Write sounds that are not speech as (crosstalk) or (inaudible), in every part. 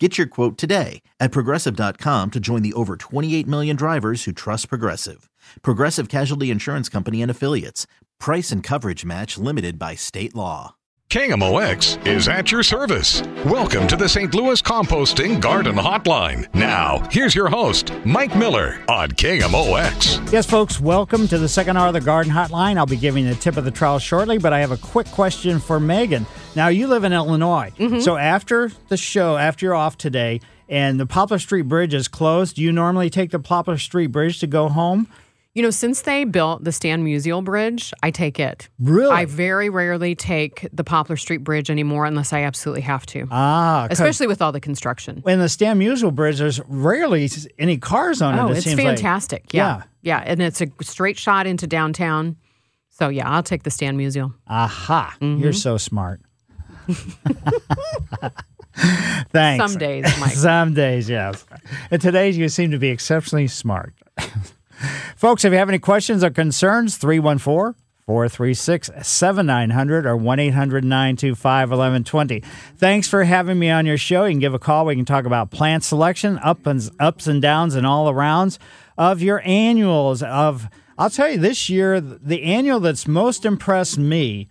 Get your quote today at progressive.com to join the over 28 million drivers who trust Progressive. Progressive Casualty Insurance Company and Affiliates. Price and coverage match limited by state law. KMOX is at your service. Welcome to the St. Louis Composting Garden Hotline. Now, here's your host, Mike Miller on KMOX. Yes, folks, welcome to the second hour of the Garden Hotline. I'll be giving the tip of the trowel shortly, but I have a quick question for Megan. Now, you live in Illinois. So after the show, after you're off today, and the Poplar Street Bridge is closed, do you normally take the Poplar Street Bridge to go home? You know, since they built the Stan Musial Bridge, I take it. Really? I very rarely take the Poplar Street Bridge anymore unless I absolutely have to. Ah, Especially with all the construction. when the Stan Musial Bridge, there's rarely any cars on Oh, it. it it's seems like. fantastic. Yeah. yeah. And it's a straight shot into downtown. So, yeah, I'll take the Stan Musial. Aha, Mm-hmm. you're so smart. (laughs) Thanks. Some days, Mike. (laughs) Some days, yes. And today you seem to be exceptionally smart. (laughs) Folks, if you have any questions or concerns, 314 436 7900 or 1 800 925 1120. Thanks for having me on your show. You can give a call. We can talk about plant selection, up and, ups and downs, and all arounds of your annuals. Of I'll tell you, this year, the annual that's most impressed me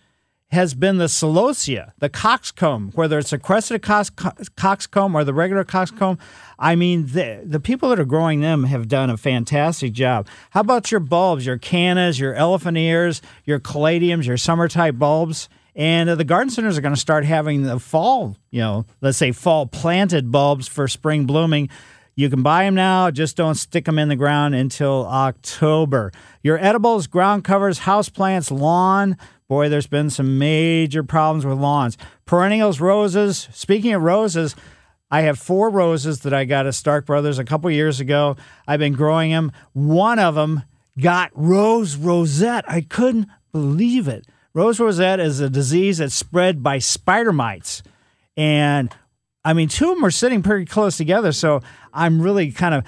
has been the celosia, the coxcomb, whether it's a crested cox, coxcomb or the regular coxcomb. I mean, the, the people that are growing them have done a fantastic job. How about your bulbs, your cannas, your elephant ears, your caladiums, your summer type bulbs? And uh, the garden centers are going to start having the fall, you know, let's say fall planted bulbs for spring blooming. You can buy them now, just don't stick them in the ground until October. Your edibles, ground covers, house plants, lawn. Boy, there's been some major problems with lawns. Perennials, roses. Speaking of roses, I have four roses that I got at Stark Brothers a couple years ago. I've been growing them. One of them got rose rosette. I couldn't believe it. Rose rosette is a disease that's spread by spider mites. And I mean, two of them are sitting pretty close together. So I'm really kind of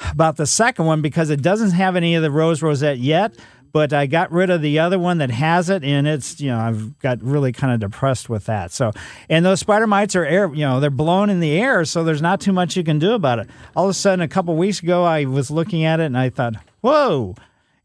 (sighs) about the second one because it doesn't have any of the rose rosette yet. But I got rid of the other one that has it, and it's you know I've got really kind of depressed with that. So, and those spider mites are air, you know, they're blown in the air, so there's not too much you can do about it. All of a sudden, a couple weeks ago, I was looking at it and I thought, whoa,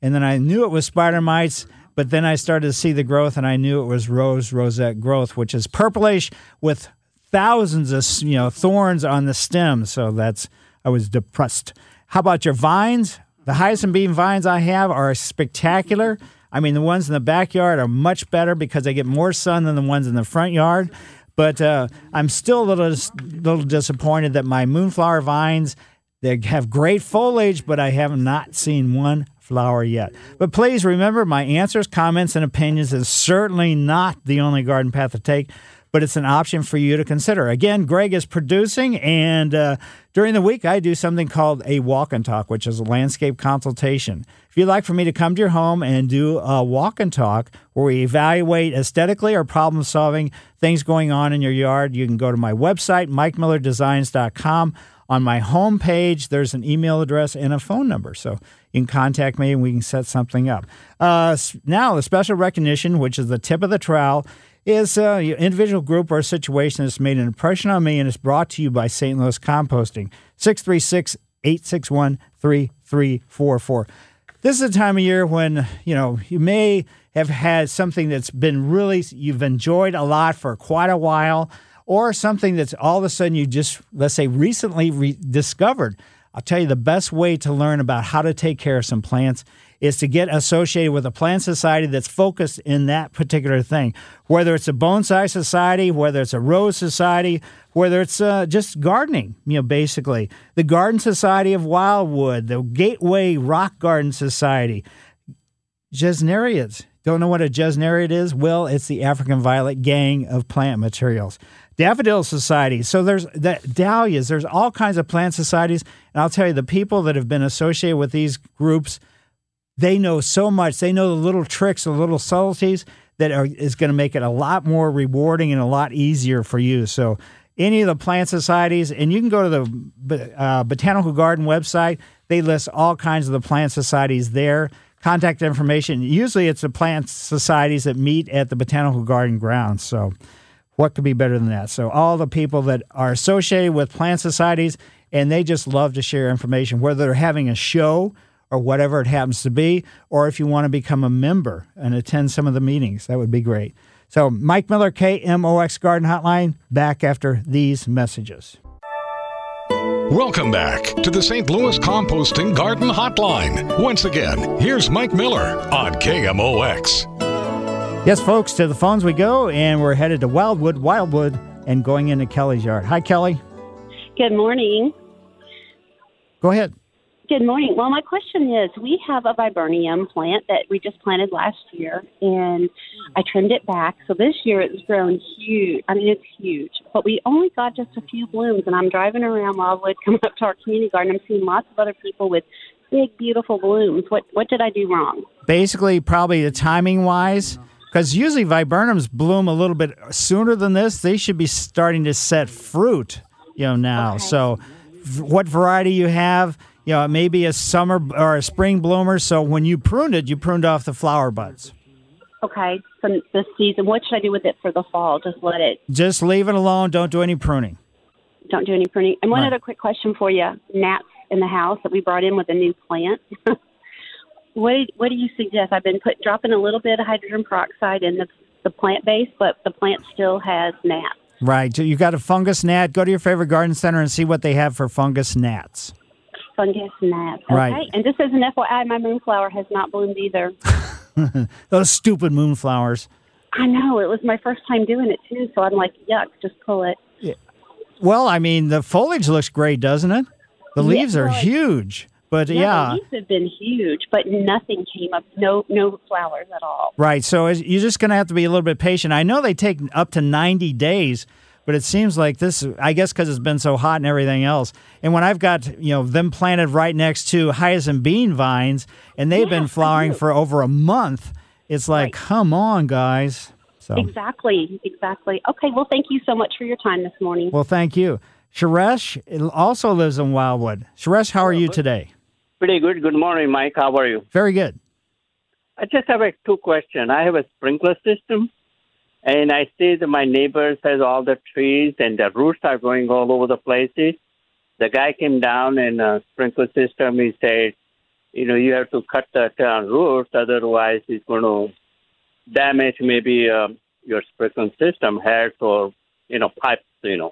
and then I knew it was spider mites. But then I started to see the growth, and I knew it was rose rosette growth, which is purplish with thousands of you know thorns on the stem. So that's I was depressed. How about your vines? The hyacinth bean vines I have are spectacular. I mean, the ones in the backyard are much better because they get more sun than the ones in the front yard. But uh, I'm still a little little disappointed that my moonflower vines they have great foliage, but I have not seen one flower yet. But please remember, my answers, comments, and opinions is certainly not the only garden path to take, but it's an option for you to consider. Again, Greg is producing, and uh, during the week, I do something called a walk and talk, which is a landscape consultation. If you'd like for me to come to your home and do a walk and talk where we evaluate aesthetically or problem solving things going on in your yard, you can go to my website, mikemillerdesigns.com. On my home page, there's an email address and a phone number. So you can contact me and we can set something up. Uh, now, the special recognition, which is the tip of the trowel, is uh, individual group or situation that's made an impression on me and is brought to you by St. Louis Composting. 636 861 3344. This is a time of year when, you know, you may have had something that's been really, you've enjoyed a lot for quite a while, or something that's all of a sudden you just, let's say, recently re- discovered. I'll tell you the best way to learn about how to take care of some plants is to get associated with a plant society that's focused in that particular thing. Whether it's a bonsai society, whether it's a rose society, whether it's uh, just gardening, you know, basically. The Garden Society of Wildwood, the Gateway Rock Garden Society, Gesneriads. Don't know what a gesneriad is? Well, it's the African violet gang of plant materials. Daffodil Society. So there's the dahlias. There's all kinds of plant societies, and I'll tell you, the people that have been associated with these groups they know so much. They know the little tricks, the little subtleties that are, is going to make it a lot more rewarding and a lot easier for you. So, any of the plant societies, and you can go to the uh, Botanical Garden website. They list all kinds of the plant societies there. Contact information. Usually, it's the plant societies that meet at the Botanical Garden grounds. So, what could be better than that? So, all the people that are associated with plant societies, and they just love to share information, whether they're having a show or whatever it happens to be, or if you want to become a member and attend some of the meetings, that would be great. So, Mike Miller, KMOX Garden Hotline, back after these messages. Welcome back to the St. Louis Composting Garden Hotline. Once again, here's Mike Miller on KMOX. Yes, folks, to the phones we go, and we're headed to Wildwood, Wildwood, and going into Kelly's yard. Hi, Kelly. Good morning. Go ahead. Good morning. Well, my question is we have a viburnum plant that we just planted last year, and I trimmed it back. So this year it's grown huge. I mean, it's huge. But we only got just a few blooms, and I'm driving around Wildwood, (laughs) coming up to our community garden. I'm seeing lots of other people with big, beautiful blooms. What, what did I do wrong? Basically, probably the timing wise, because usually viburnums bloom a little bit sooner than this. They should be starting to set fruit, you know, now. Okay. So, v- what variety you have? You know, it may be a summer or a spring bloomer. So when you pruned it, you pruned off the flower buds. Okay, from this season, what should I do with it for the fall? Just let it, Just leave it alone. Don't do any pruning. don't do any pruning. And one Right. other quick question for you gnats in the house that we brought in with a new plant. (laughs) what, what do you suggest? I've been put dropping a little bit of hydrogen peroxide in the, the plant base, but the plant still has gnats. Right. So you got a fungus gnat. Go to your favorite garden center and see what they have for fungus gnats. Fungus gnats. Okay. Right. And just as an FYI, my moonflower has not bloomed either. (laughs) Those stupid moonflowers. I know it was my first time doing it too, so I'm like, yuck, just pull it. Well, I mean, the foliage looks great, doesn't it? The Yeah, leaves are huge. But Yeah, yeah, the leaves have been huge, but nothing came up. No, no flowers at all. right. So you're just going to have to be a little bit patient. I know they take up to 90 days, but it seems like this, I guess because it's been so hot and everything else. And when I've got, you know, them planted right next to hyacinth bean vines and they've been Yeah, I flowering for over a month, it's like, Right. come on, guys. So, Exactly, exactly. Okay, well, thank you so much for your time this morning. well, thank you. Sharesh also lives in Wildwood. Sharesh, how are you today? Pretty good. Good morning, Mike. How are you? Very good. I just have a two question. I have a sprinkler system, and I see that my neighbors has all the trees and the roots are going all over the places. The guy came down and uh, sprinkler system. He said, you know, you have to cut the uh, roots, otherwise it's going to damage maybe um, your sprinkler system heads or you know pipes. You know,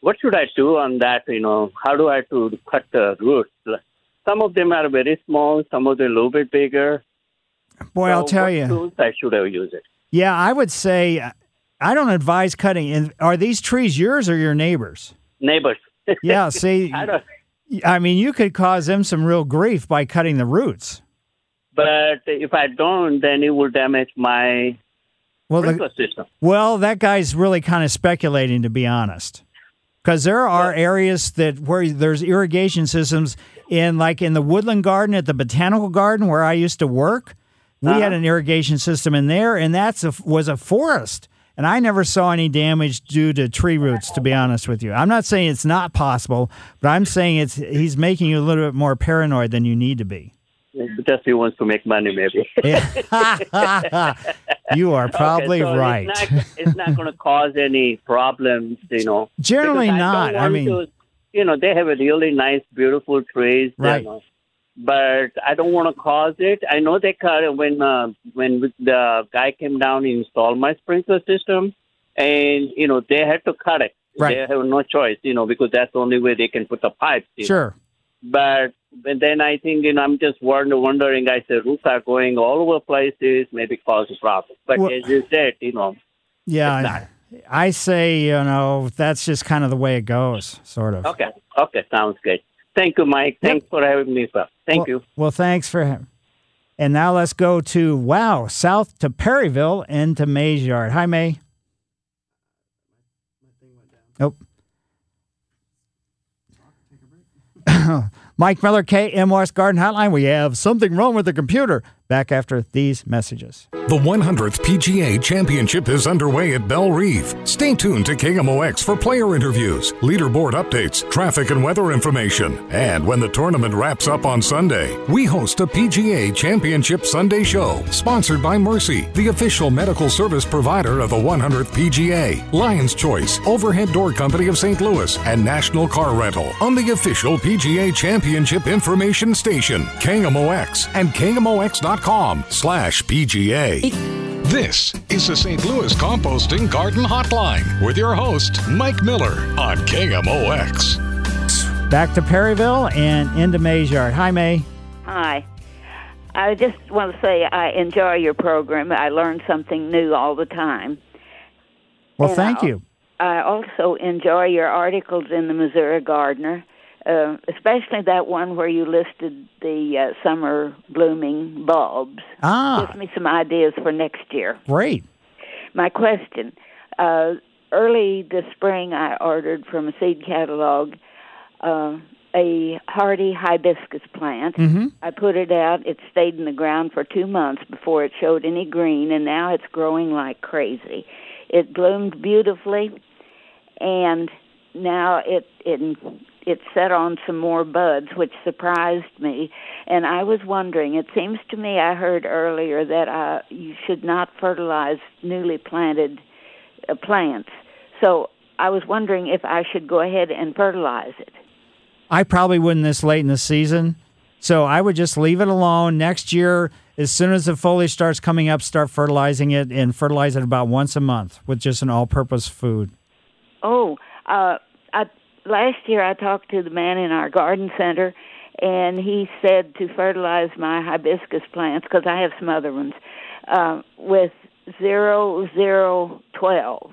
what should I do on that? You know, how do I to cut the roots? Some of them are very small, some of them a little bit bigger. Boy, I'll tell you. Tools I should have used it. Yeah, I would say I don't advise cutting. And are these trees yours or your neighbors? Neighbors. (laughs) Yeah, see, I don't. I mean, you could cause them some real grief by cutting the roots. But if I don't, then it will damage my Well, the, system. well, that guy's really kind of speculating, to be honest, because there are areas that where there's irrigation systems in, like in the woodland garden at the botanical garden where I used to work. We had uh-huh. an irrigation system in there, and that's a, was a forest. And I never saw any damage due to tree roots, to be honest with you. I'm not saying it's not possible, but I'm saying it's he's making you a little bit more paranoid than you need to be. Just he wants to make money, maybe. (laughs) You are probably Okay, so right. It's not, it's not going to cause any problems, you know. Generally Because not. I mean- to- you know, they have a really nice, beautiful trees. you Right. know, but I don't want to cause it. I know they cut it when uh, when the guy came down and installed my sprinkler system, and you know they had to cut it. Right. They have no choice, you know, because that's the only way they can put the pipes. know. Sure. But but then I think, you know, I'm just wonder, wondering, I said, roots are going all over places, maybe cause a problem. But Well- as you said, you know, Yeah. I say, you know, that's just kind of the way it goes, sort of. okay, okay, sounds good. Thank you, Mike. Thanks for having me, sir. Thank well, you. Well, thanks for him. And now let's go to, wow, south to Perryville and to May's Yard. Hi, May. Nope. (coughs) Mike Miller, KMOX Garden Hotline. We have something wrong with the computer. Back after these messages. The 100th PGA Championship is underway at Bellerive. Stay tuned to KMOX for player interviews, leaderboard updates, traffic and weather information. And when the tournament wraps up on Sunday, we host a PGA Championship Sunday show sponsored by Mercy, the official medical service provider of the 100th PGA, Lion's Choice, Overhead Door Company of St. Louis, and National Car Rental on the official PGA Championship information station, KMOX, and KMOX.com slash PGA. This is the St. Louis Composting Garden Hotline with your host, Mike Miller on KMOX. Back to Perryville and into May's yard. Hi, May. Hi. I just want to say I enjoy your program. I learn something new all the time. Well, And thank I- you. I also enjoy your articles in the Missouri Gardener, uh, especially that one where you listed the uh, summer blooming bulbs. Ah, Gives me some ideas for next year. great. My question: uh, Early this spring, I ordered from a seed catalog uh, a hardy hibiscus plant. Mm-hmm. I put it out. It stayed in the ground for two months before it showed any green, and now it's growing like crazy. It bloomed beautifully, and now it it it set on some more buds, which surprised me. And I was wondering. It seems to me I heard earlier that uh, you should not fertilize newly planted uh, plants. So I was wondering if I should go ahead and fertilize it. I probably wouldn't this late in the season. So I would just leave it alone. Next year, as soon as the foliage starts coming up, start fertilizing it and fertilize it about once a month with just an all purpose food. Oh, uh, I, last year I talked to the man in our garden center, and he said to fertilize my hibiscus plants because I have some other ones uh, with zero zero twelve,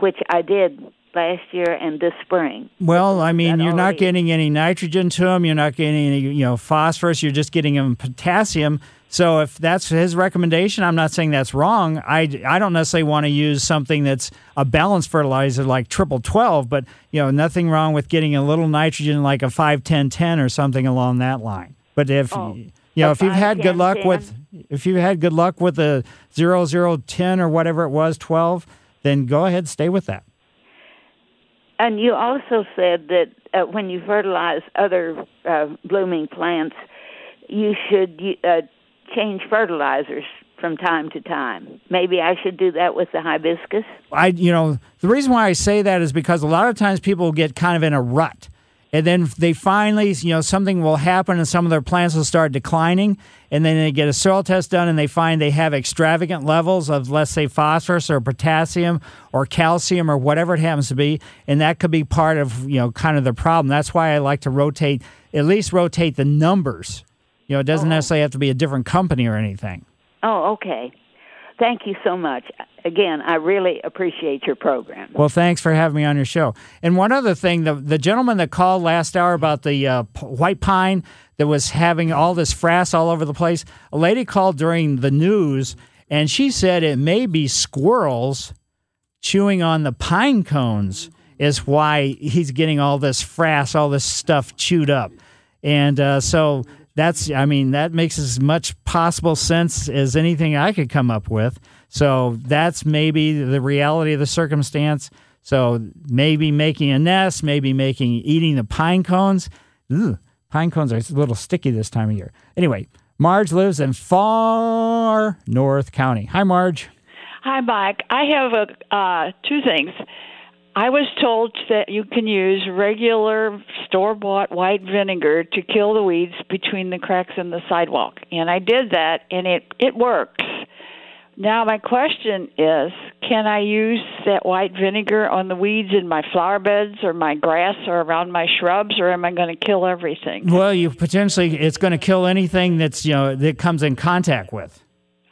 which I did last year and this spring. Well, I mean, That you're not getting any nitrogen to them. You're not getting any, you know, phosphorus. You're just getting them potassium. So if that's his recommendation, I'm not saying that's wrong. I, I don't necessarily want to use something that's a balanced fertilizer like triple 12, but, you know, nothing wrong with getting a little nitrogen like a 5 10 10 or something along that line. But if, Oh, you know, if you've had 5, good luck 10. with, if you've had good luck with the 00, 10 or whatever it was, 12, then go ahead, stay with that. And you also said that uh, when you fertilize other uh, blooming plants, you should uh, change fertilizers from time to time. Maybe I should do that with the hibiscus. I, you know, the reason why I say that is because a lot of times people get kind of in a rut. And then they finally, you know, something will happen and some of their plants will start declining. And then they get a soil test done and they find they have extravagant levels of, let's say, phosphorus or potassium or calcium or whatever it happens to be. And that could be part of, you know, kind of the problem. That's why I like to rotate, at least rotate the numbers. You know, it doesn't necessarily have to be a different company or anything. Oh, okay. Thank you so much. Again, I really appreciate your program. Well, thanks for having me on your show. And one other thing, the the gentleman that called last hour about the uh, p- white pine that was having all this frass all over the place, a lady called during the news, and she said it may be squirrels chewing on the pine cones is why he's getting all this frass, all this stuff chewed up. And uh, so that's, I mean, that makes as much possible sense as anything I could come up with. So that's maybe the reality of the circumstance. So maybe making a nest, maybe making eating the pine cones. Ugh, pine cones are a little sticky this time of year. Anyway, Marge lives in far North County. Hi, Marge. Hi, Mike. I have a, uh, two things. I was told that you can use regular store bought white vinegar to kill the weeds between the cracks in the sidewalk. And I did that, and it, it works. Now, my question is can I use that white vinegar on the weeds in my flower beds or my grass or around my shrubs, or am I going to kill everything? Well, you potentially it's going to kill anything that's you know that comes in contact with.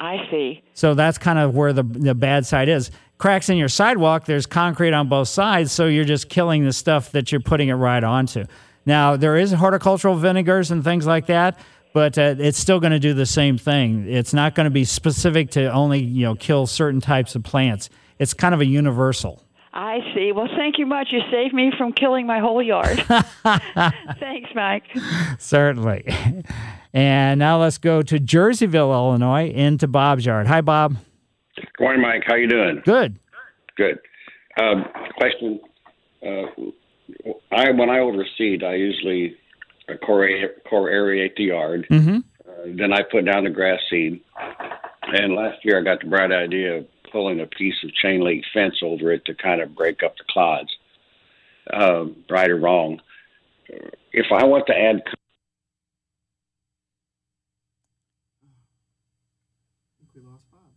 I see. So that's kind of where the the bad side is. Cracks in your sidewalk, there's concrete on both sides, so you're just killing the stuff that you're putting it right onto. Now, there is horticultural vinegars and things like that, but uh, it's still going to do the same thing. It's not going to be specific to only, you know, kill certain types of plants. It's kind of a universal. I see. Well, thank you much. You saved me from killing my whole yard. (laughs) (laughs) Thanks, Mike. Certainly. (laughs) And now let's go to Jerseyville, Illinois, into Bob's yard. Hi, Bob. Good morning, Mike. How you doing? Good. Good. Um, question: uh, I when I overseed, I usually uh, core, core aerate the yard. Mm-hmm. Uh, then I put down the grass seed. And last year, I got the bright idea of pulling a piece of chain link fence over it to kind of break up the clods. Um, right or wrong, if I want to add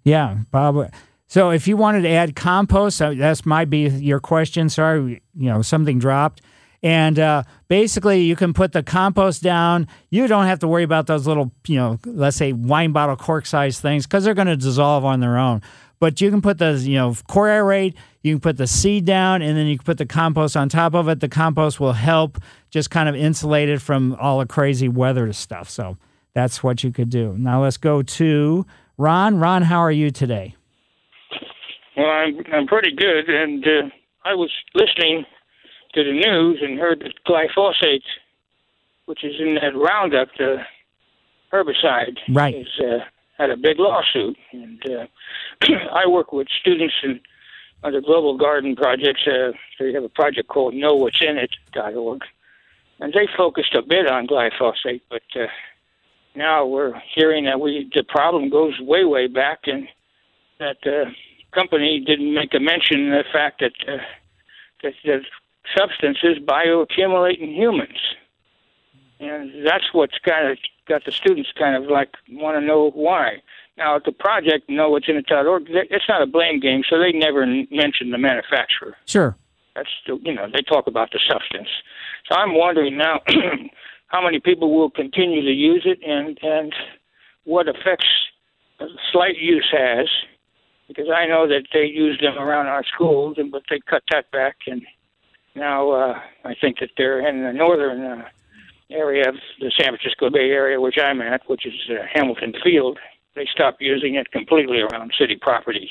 Yeah, Bob. So if you wanted to add compost, uh, that's might be your question. Sorry, you know something dropped. And uh, basically, you can put the compost down. You don't have to worry about those little, you know, let's say wine bottle cork size things because they're going to dissolve on their own. But you can put the, you know, core aerate. You can put the seed down, and then you can put the compost on top of it. The compost will help just kind of insulate it from all the crazy weather stuff. So that's what you could do. Now let's go to Ron. Ron, how are you today? Well, I'm I'm pretty good, and uh, I was listening to the news and heard that glyphosate, which is in that Roundup, the herbicide, right, is, uh, had a big lawsuit. And uh, (clears throat) I work with students in under Global Garden projects. Uh, they have a project called KnowWhat'sInIt.org, and they focused a bit on glyphosate, but uh, now we're hearing that we the problem goes way way back, and that the uh, company didn't make a mention of the fact that uh, that, that substances bioaccumulate in humans, and that's what's kind of got the students kind of like want to know why. Now, at the project, know what's in it.org, it's not a blame game, so they never mention the manufacturer. Sure. That's the, you know, they talk about the substance. So I'm wondering now (clears throat) how many people will continue to use it and, and what effects slight use has, because I know that they use them around our schools, and but they cut that back, and now uh, I think that they're in the northern uh, area of the San Francisco Bay Area, which I'm at, which is uh, Hamilton Field. They stopped using it completely around city properties.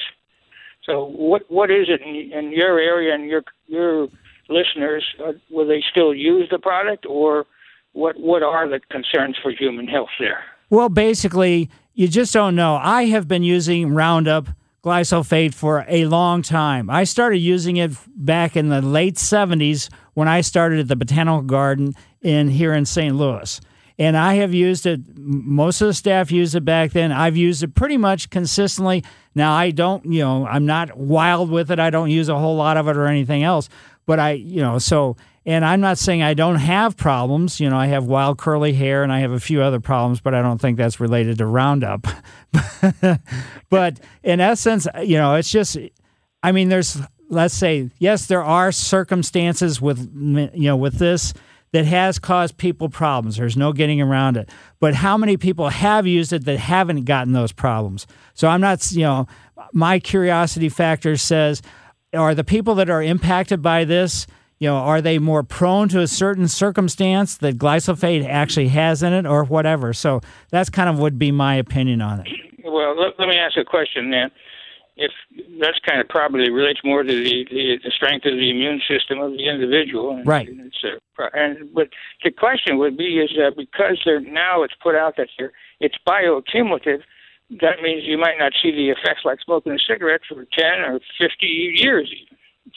So, what what is it in, in your area and your your listeners? Uh, will they still use the product, or what what are the concerns for human health there? Well, basically, you just don't know. I have been using Roundup glyphosate for a long time. I started using it back in the late 70s when I started at the Botanical Garden in here in St. Louis. And I have used it, most of the staff used it back then. I've used it pretty much consistently. Now, I don't, you know, I'm not wild with it. I don't use a whole lot of it or anything else. But I, you know, so and I'm not saying I don't have problems. You know, I have wild curly hair and I have a few other problems, but I don't think that's related to Roundup. (laughs) but in essence, you know, it's just, I mean, there's, let's say, yes, there are circumstances with, you know, with this that has caused people problems. There's no getting around it. But how many people have used it that haven't gotten those problems? So I'm not, you know, my curiosity factor says, are the people that are impacted by this, you know, are they more prone to a certain circumstance that glyphosate actually has in it or whatever? So that's kind of would be my opinion on it. Well, let, let me ask a question then. If that's kind of probably relates more to the, the, the strength of the immune system of the individual, and, right? And, a, and but the question would be is that because they're now it's put out that they're, it's bioaccumulative, that means you might not see the effects like smoking a cigarette for ten or fifty years.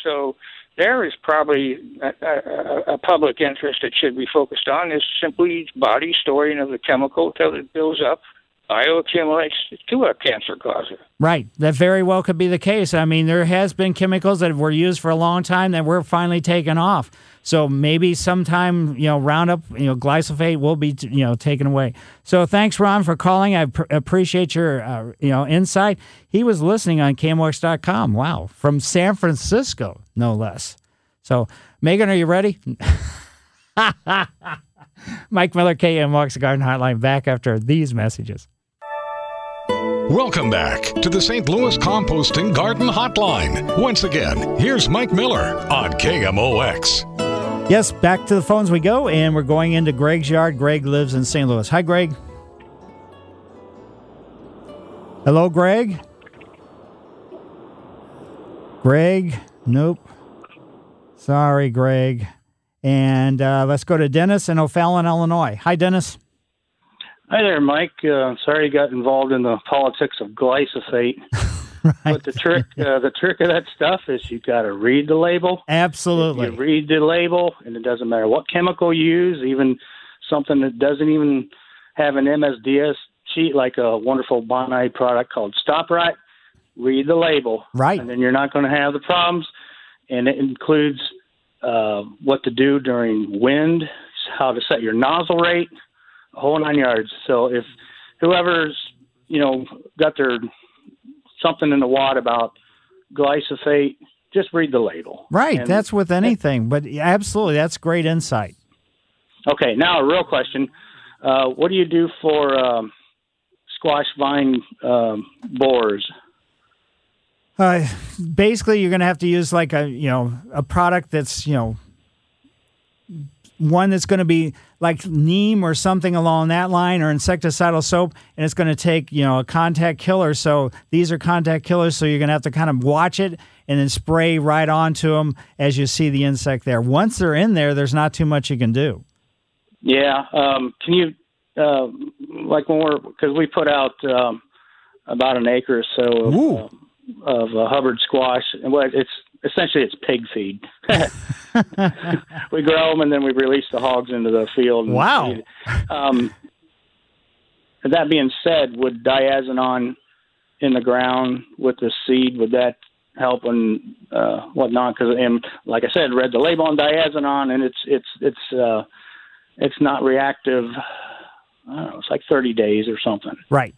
So there is probably a, a, a, public interest that should be focused on is simply body storing of the chemical until it builds up, bioaccumulates to a cancer causer. Right. That very well could be the case. I mean, there has been chemicals that were used for a long time that were finally taken off. So maybe sometime, you know, Roundup, you know, glyphosate will be, you know, taken away. So thanks, Ron, for calling. I pr- appreciate your, uh, you know, insight. He was listening on KMOX.com. Wow. From San Francisco, no less. So, Megan, are you ready? (laughs) Mike Miller, KMOX Garden Hotline, back after these messages. Welcome back to the St. Louis Composting Garden Hotline. Once again, here's Mike Miller on KMOX. Yes, back to the phones we go, and we're going into Greg's yard. Greg lives in St. Louis. Hi, Greg. Hello, Greg. Greg. Nope. Sorry, Greg. And uh, let's go to Dennis in O'Fallon, Illinois. Hi, Dennis. Hi there, Mike. Uh, sorry you got involved in the politics of glyphosate. (laughs) right. But the trick, uh, the trick of that stuff is you got to read the label. Absolutely. Read the label, and it doesn't matter what chemical you use, even something that doesn't even have an MSDS sheet like a wonderful Bonide product called StopRite. Read the label, right, and then you're not going to have the problems. And it includes uh, what to do during wind, how to set your nozzle rate, whole nine yards. So if whoever's you know got their something in the wad about glyphosate, just read the label. Right, And- that's with anything, but absolutely, that's great insight. Okay, now a real question: uh, What do you do for um, squash vine um, borers? Uh, basically, you're going to have to use like a you know a product that's you know one that's going to be like neem or something along that line or insecticidal soap and it's going to take you know a contact killer. So these are contact killers so you're going to have to kind of watch it and then spray right onto them as you see the insect there. Once they're in there there's not too much you can do. Yeah, um, can you uh, like when we're because we put out um, about an acre or so of, uh, of uh, Hubbard squash, and what it's essentially it's pig feed. (laughs) we grow them and then we release the hogs into the field. and Wow. Um, that being said, would diazinon in the ground with the seed would that help and uh, whatnot? Because and like I said, read the label on diazinon and it's it's it's uh, it's not reactive. I don't know. It's like thirty days or something. right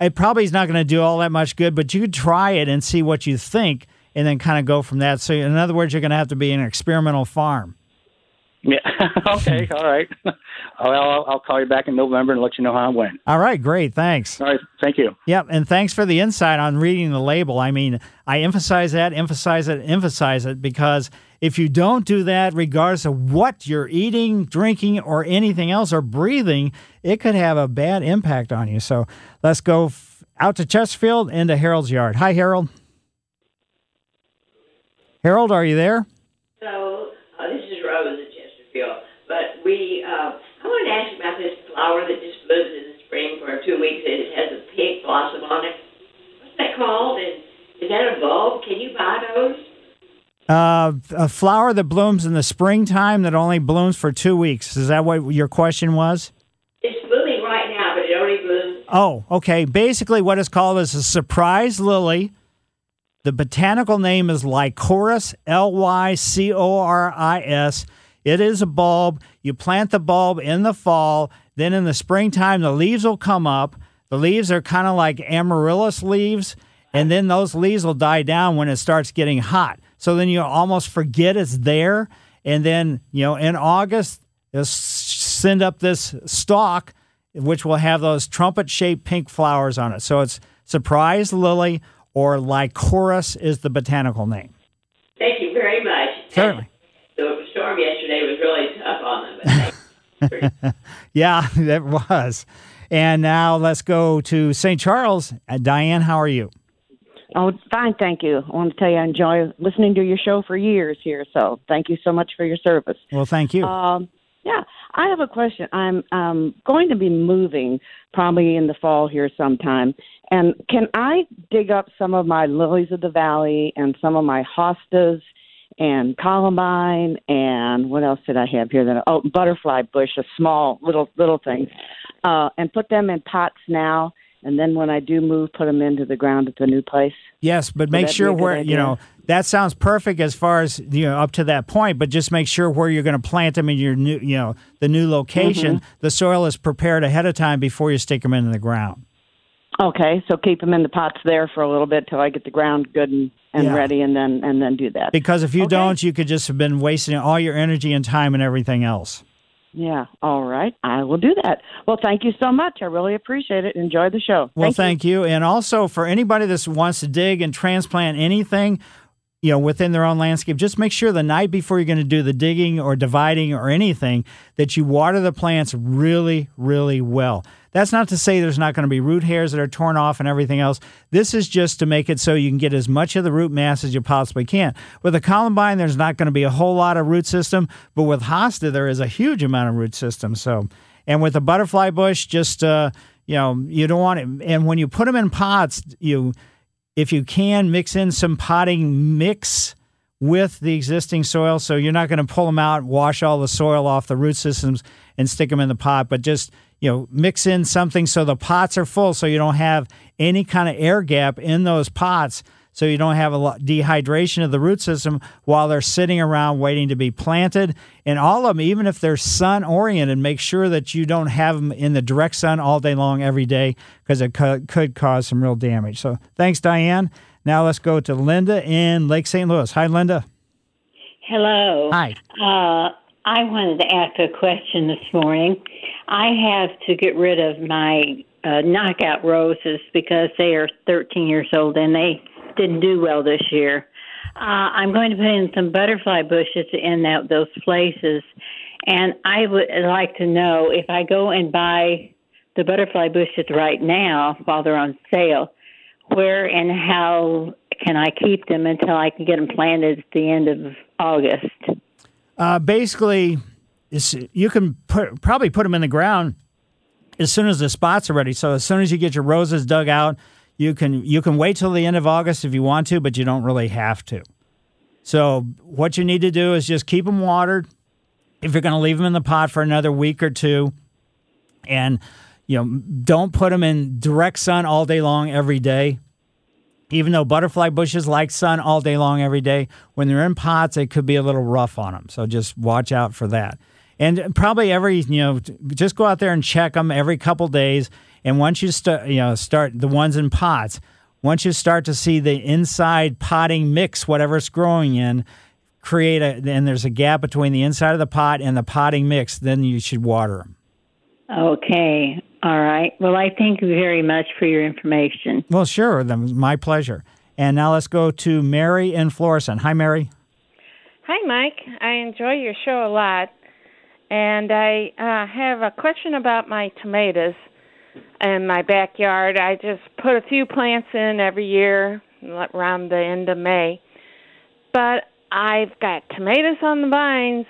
it probably is not going to do all that much good but you could try it and see what you think and then kind of go from that so in other words you're going to have to be an experimental farm Yeah. (laughs) okay. (laughs) All right. well, I'll, I'll call you back in November and let you know how it went. all right great thanks All right. Thank you. Yep, and thanks for the insight on reading the label. I mean, I emphasize that, emphasize it, emphasize it because if you don't do that, regardless of what you're eating, drinking, or anything else, or breathing, it could have a bad impact on you. So let's go f- out to Chesterfield into Harold's yard. Hi, Harold. Harold, are you there? So uh, this is Rose in Chesterfield. But we, uh, I wanted to ask you about this flower that just blooms in the spring for two weeks. and It has a pink blossom on it. What's that called? And is that a bulb? Can you buy those? Uh, a flower that blooms in the springtime that only blooms for two weeks. Is that what your question was? It's blooming right now, but it only blooms. Oh, okay. Basically, what it's called is a surprise lily. The botanical name is Lycoris, L Y C O R I S. It is a bulb. You plant the bulb in the fall. Then in the springtime, the leaves will come up. The leaves are kind of like amaryllis leaves. And then those leaves will die down when it starts getting hot. So then you almost forget it's there. And then, you know, in August, they'll send up this stalk which will have those trumpet shaped pink flowers on it. So it's surprise lily or lycoris is the botanical name. Thank you very much. Certainly. The storm yesterday was really tough on them. (laughs) Yeah, that was. And now let's go to St. Charles. Uh, Diane, how are you? Oh, fine, thank you. I want to tell you I enjoy listening to your show for years here, so thank you so much for your service. Well, thank you. Um, yeah, I have a question. I'm um, going to be moving probably in the fall here sometime, and can I dig up some of my lilies of the valley and some of my hostas and columbine and what else did I have here? That oh, butterfly bush, a small little little thing, uh, and put them in pots now. And then when I do move, put them into the ground at the new place. Yes, but Would make sure where, you know, that sounds perfect as far as, you know, up to that point, but just make sure where you're going to plant them in your new, you know, the new location. Mhm. The soil is prepared ahead of time before you stick them into the ground. Okay, so keep them in the pots there for a little bit till I get the ground good and, and Yeah. ready, and then and then do that. Because if you don't, you could just have been wasting all your energy and time and everything else. Yeah, all right, I will do that. Well, thank you so much. I really appreciate it. Enjoy the show. Well, Thank you. thank you. And also for anybody that wants to dig and transplant anything, you know, within their own landscape, just make sure the night before you're going to do the digging or dividing or anything that you water the plants really, really well. That's not to say there's not going to be root hairs that are torn off and everything else. This is just to make it so you can get as much of the root mass as you possibly can. With a columbine, there's not going to be a whole lot of root system, but with hosta, there is a huge amount of root system. So, and with a butterfly bush, just uh, you know, you don't want it. And when you put them in pots, you if you can mix in some potting mix with the existing soil. So you're not going to pull them out, wash all the soil off the root systems, and stick them in the pot, but just you know mix in something so the pots are full, so you don't have any kind of air gap in those pots. So you don't have a lot dehydration of the root system while they're sitting around waiting to be planted. And all of them, even if they're sun oriented, make sure that you don't have them in the direct sun all day long every day because it co- could cause some real damage. So thanks, Diane. Now let's go to Linda in Lake St. Louis. Hi, Linda. Hello. Hi. Uh, I wanted to ask a question this morning. I have to get rid of my uh, knockout roses because they are 13 years old and they didn't do well this year. Uh, I'm going to put in some butterfly bushes in that, those places, and I would like to know if I go and buy the butterfly bushes right now while they're on sale, where and how can I keep them until I can get them planted at the end of August? Uh, basically, you can put, probably put them in the ground as soon as the spots are ready. So as soon as you get your roses dug out, you can you can wait till the end of August if you want to, but you don't really have to. So what you need to do is just keep them watered. If you're going to leave them in the pot for another week or two, and you know don't put them in direct sun all day long every day. Even though butterfly bushes like sun all day long every day, when they're in pots, it could be a little rough on them. So just watch out for that. And probably every you know just go out there and check them every couple days and once you start, you know, start the ones in pots, once you start to see the inside potting mix, whatever it's growing in, create a, and there's a gap between the inside of the pot and the potting mix, then you should water them. Okay. All right. Well, I thank you very much for your information. Well, sure. That my pleasure. And now let's go to Mary in Florissant. Hi, Mary. Hi, Mike. I enjoy your show a lot. And I uh, have a question about my tomatoes in my backyard. I just put a few plants in every year around the end of May. But I've got tomatoes on the vines,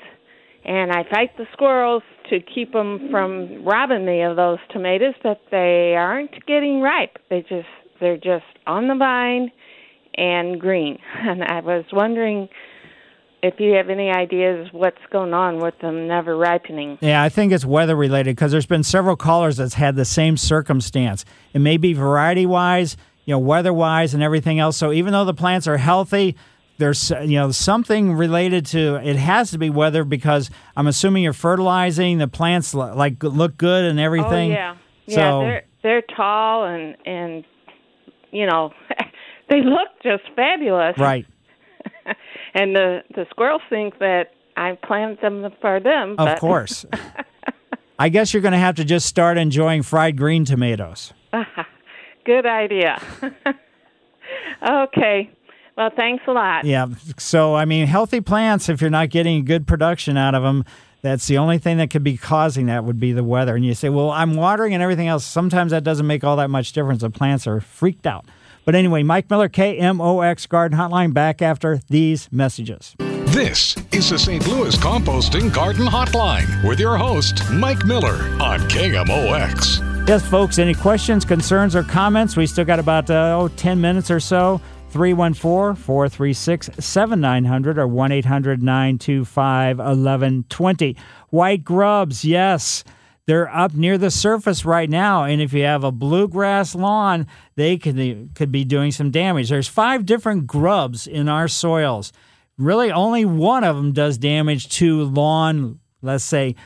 and I fight the squirrels to keep them from robbing me of those tomatoes, but they aren't getting ripe. They just they're just on the vine and green. (laughs) And I was wondering if you have any ideas what's going on with them never ripening. Yeah, I think it's weather related because there's been several callers that's had the same circumstance. It may be variety wise, you know, weather wise, and everything else. So even though the plants are healthy, there's you know something related to it has to be weather because I'm assuming you're fertilizing the plants like look good and oh, everything. Oh yeah, yeah. So, they're they're tall and and you know (laughs) they look just fabulous. Right. (laughs) and the the squirrels think that I planted them for them. Of course. (laughs) I guess you're going to have to just start enjoying fried green tomatoes. (laughs) Good idea. okay. Well, thanks a lot. Yeah. So, I mean, healthy plants, if you're not getting good production out of them, that's the only thing that could be causing that would be the weather. And you say, well, I'm watering and everything else. Sometimes that doesn't make all that much difference. The plants are freaked out. But anyway, Mike Miller, KMOX Garden Hotline, back after these messages. This is the St. Louis Composting Garden Hotline with your host, Mike Miller on KMOX. Yes, folks, any questions, concerns, or comments? We still got about uh, oh, 10 minutes or so. 314 436 7900 or 1 800 925 1120. White grubs, yes. They're up near the surface right now, and if you have a bluegrass lawn, they could, could be doing some damage. There's five different grubs in our soils. Really, only one of them does damage to lawn, let's say,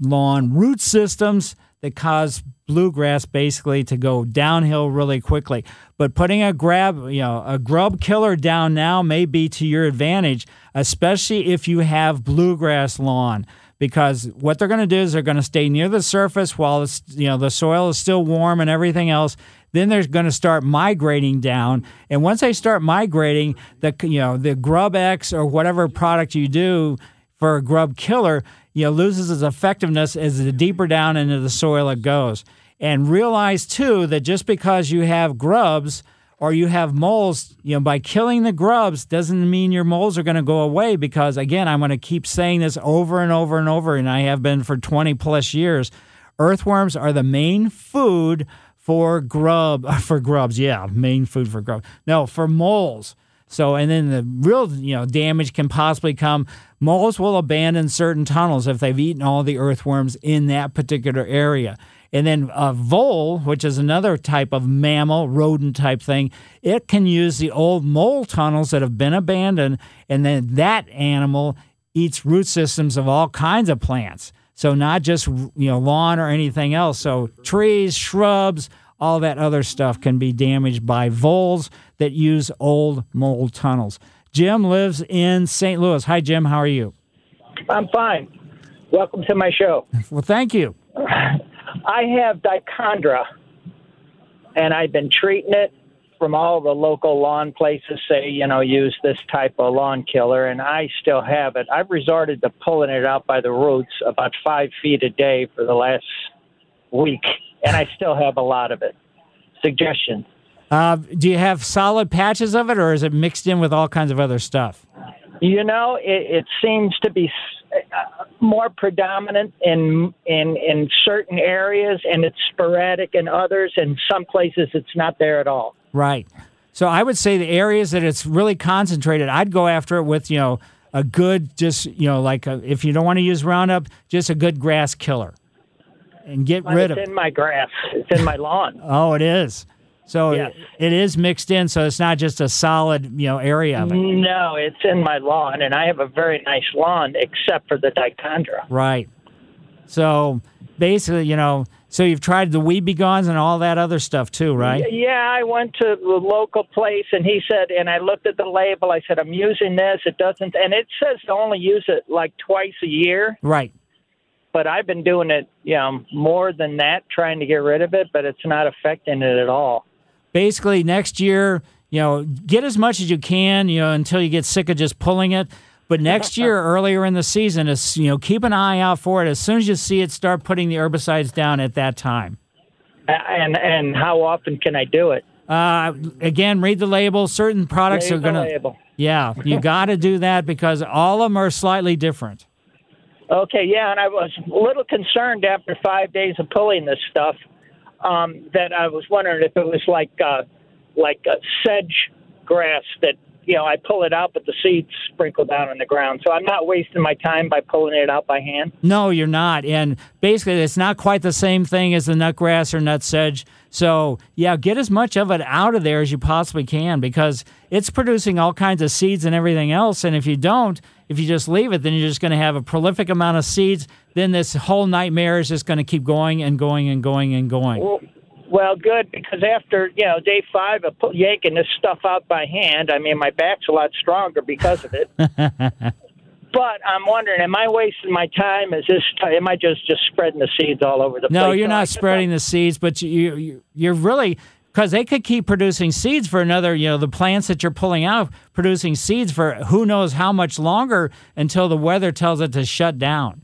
lawn root systems that cause bluegrass basically to go downhill really quickly. But putting a grab, you know, a grub killer down now may be to your advantage, especially if you have bluegrass lawn because what they're going to do is they're going to stay near the surface while it's, you know the soil is still warm and everything else. then they're going to start migrating down. And once they start migrating, the you know the GrubEx or whatever product you do for a grub killer, you know, loses its effectiveness as the deeper down into the soil it goes. And realize too that just because you have grubs or you have moles, you know, by killing the grubs doesn't mean your moles are going to go away because again, I'm going to keep saying this over and over and over and I have been for 20 plus years. Earthworms are the main food for grub (laughs) for grubs. Yeah, main food for grubs. No, for moles. So, and then the real, you know, damage can possibly come. Moles will abandon certain tunnels if they've eaten all the earthworms in that particular area. And then a vole, which is another type of mammal, rodent type thing, it can use the old mole tunnels that have been abandoned, and then that animal eats root systems of all kinds of plants. So not just you know lawn or anything else. So trees, shrubs, all that other stuff can be damaged by voles that use old mole tunnels. Jim lives in St. Louis. Hi, Jim. How are you? I'm fine. Welcome to my show. Well, thank you. (laughs) I have dichondra, and I've been treating it from all the local lawn places say, you know, use this type of lawn killer, and I still have it. I've resorted to pulling it out by the roots about five feet a day for the last week, and I still have a lot of it. Suggestion. Uh, do you have solid patches of it, or is it mixed in with all kinds of other stuff? You know, it, it seems to be uh, more predominant in in in certain areas, and it's sporadic in others. And some places, it's not there at all. Right. So I would say the areas that it's really concentrated, I'd go after it with you know a good, just you know, like a, if you don't want to use Roundup, just a good grass killer, and get But rid it's of. it. in my grass. It's in my lawn. Oh, it is. So Yes. it, is mixed in, so it's not just a solid, you know, area of it. No, it's in my lawn, and I have a very nice lawn, except for the dichondra. Right. So basically, you know, so you've tried the weed begons and all that other stuff too, right? Yeah, I went to the local place, and he said, and I looked at the label. I said, I'm using this. It doesn't, and it says to only use it like twice a year. Right. But I've been doing it, you know, more than that, trying to get rid of it, but it's not affecting it at all. Basically, next year, you know, get as much as you can, you know, until you get sick of just pulling it. But next year, (laughs) earlier in the season, is you know, keep an eye out for it. As soon as you see it, start putting the herbicides down at that time. And and how often can I do it? Uh, again, read the label. Certain products Read are going to. label. Yeah, you (laughs) got to do that because all of them are slightly different. Okay, yeah, and I was a little concerned after five days of pulling this stuff um, that I was wondering if it was like uh, like a sedge grass that you know I pull it out, but the seeds sprinkle down on the ground. So I'm not wasting my time by pulling it out by hand. No, you're not. And basically, it's not quite the same thing as the nutgrass or nut sedge. So, yeah, get as much of it out of there as you possibly can because it's producing all kinds of seeds and everything else. And if you don't, if you just leave it, then you're just going to have a prolific amount of seeds. Then this whole nightmare is just going to keep going and going and going and going. Well, well, good because after you know day five of yanking this stuff out by hand, I mean my back's a lot stronger because of it. (laughs) but I'm wondering, am I wasting my time? Is this? Am I just just spreading the seeds all over the place? No, you're not spreading the seeds, but you, you you're really because they could keep producing seeds for another. You know, the plants that you're pulling out producing seeds for who knows how much longer until the weather tells it to shut down.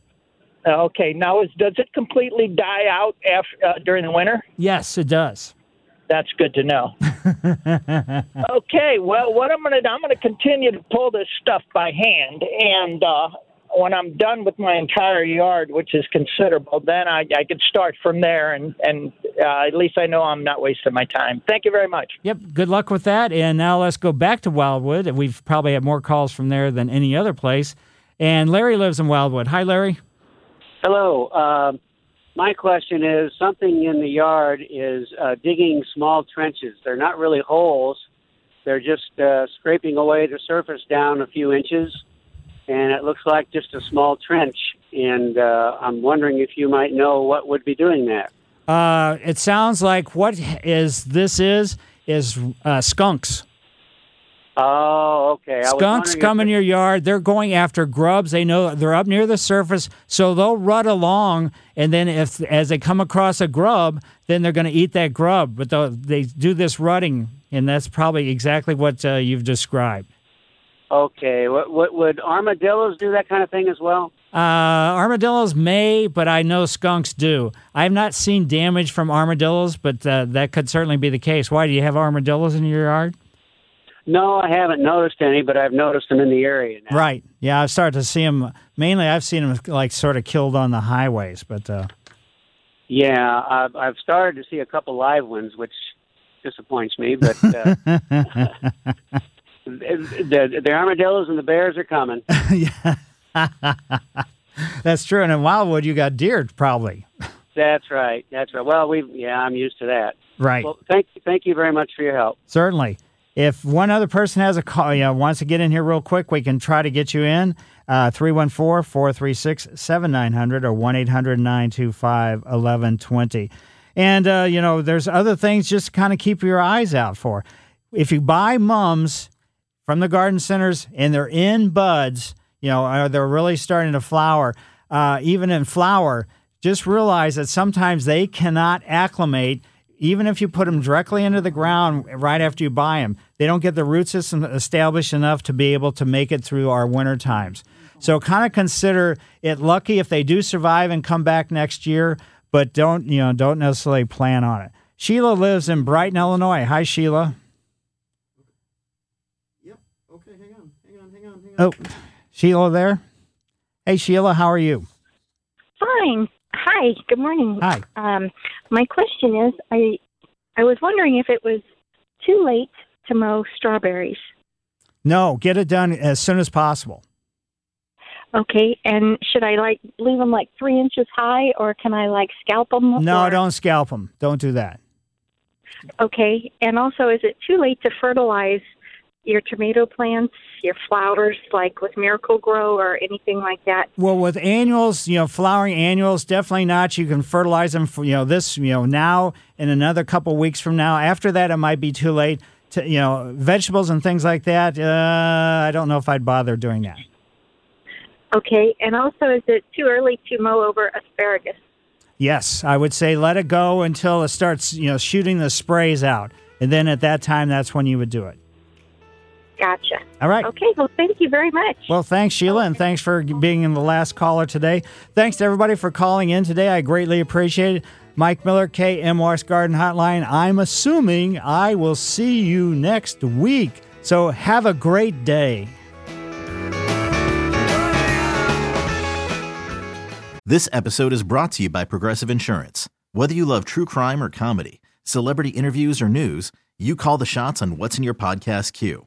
Uh, Okay, now is does it completely die out after uh, during the winter? Yes, it does. That's good to know. (laughs) okay, well, what I'm gonna do, I'm gonna continue to pull this stuff by hand, and uh, when I'm done with my entire yard, which is considerable, then I, I can start from there, and and uh, at least I know I'm not wasting my time. Thank you very much. Yep. Good luck with that. And now let's go back to Wildwood. We've probably had more calls from there than any other place. And Larry lives in Wildwood. Hi, Larry. Hello. Um my question is something in the yard is uh, digging small trenches. They're not really holes. They're just uh, scraping away the surface down a few inches, and it looks like just a small trench. And uh, I'm wondering if you might know what would be doing that. Uh, it sounds like what is this is is uh, skunks. Oh, okay. I Skunks come in your yard. They're going after grubs. They know they're up near the surface, so they'll rut along. And then, if as they come across a grub, then they're going to eat that grub. But they do this rutting, and that's probably exactly what uh, you've described. Okay. What, what would armadillos do that kind of thing as well? Uh, armadillos may, but I know skunks do. I have not seen damage from armadillos, but uh, that could certainly be the case. Why do you have armadillos in your yard? No, I haven't noticed any, but I've noticed them in the area now. Right. Yeah, I've started to see them. Mainly, I've seen them like sort of killed on the highways, but. Uh, Yeah, I've, I've started to see a couple live ones, which disappoints me. But uh, (laughs) the, the armadillos and the bears are coming. (laughs) yeah. (laughs) That's true. And in Wildwood, you got deer, probably. That's right. That's right. Well, we yeah, I'm used to that. Right. Well, thank thank you very much for your help. Certainly. If one other person has a call, you know, wants to get in here real quick, we can try to get you in. Uh, 314 436 7900 or 1 800 925 1120. And, uh, you know, there's other things just kind of keep your eyes out for. If you buy mums from the garden centers and they're in buds, you know, or they're really starting to flower, uh, even in flower, just realize that sometimes they cannot acclimate even if you put them directly into the ground right after you buy them, they don't get the root system established enough to be able to make it through our winter times. So kind of consider it lucky if they do survive and come back next year, but don't, you know, don't necessarily plan on it. Sheila lives in Brighton, Illinois. Hi, Sheila. Yep. Okay. Hang on. Hang on. Hang on. Hang on. Oh, Sheila there? Hey, Sheila, how are you? Fine. Hi. Good morning. Hi. Um, my question is, I I was wondering if it was too late to mow strawberries. No, get it done as soon as possible. Okay, and should I like leave them like three inches high, or can I like scalp them? No, or- don't scalp them. Don't do that. Okay, and also, is it too late to fertilize your tomato plants, your flowers, like with Miracle-Gro or anything like that? Well, with annuals, you know, flowering annuals, definitely not. You can fertilize them for, you know, this, you know, now and another couple weeks from now. After that, it might be too late. To, you know, vegetables and things like that. Uh, I don't know if I'd bother doing that. Okay, and also, is it too early to mow over asparagus? Yes, I would say let it go until it starts, you know, shooting the sprays out, and then at that time, that's when you would do it. Gotcha. All right. Okay, well, thank you very much. Well, thanks, Sheila, and thanks for being in the last caller today. Thanks to everybody for calling in today. I greatly appreciate it. Mike Miller, KMOX Garden Hotline. I'm assuming I will see you next week. So have a great day. This episode is brought to you by Progressive Insurance. Whether you love true crime or comedy, celebrity interviews or news, you call the shots on what's in your podcast queue.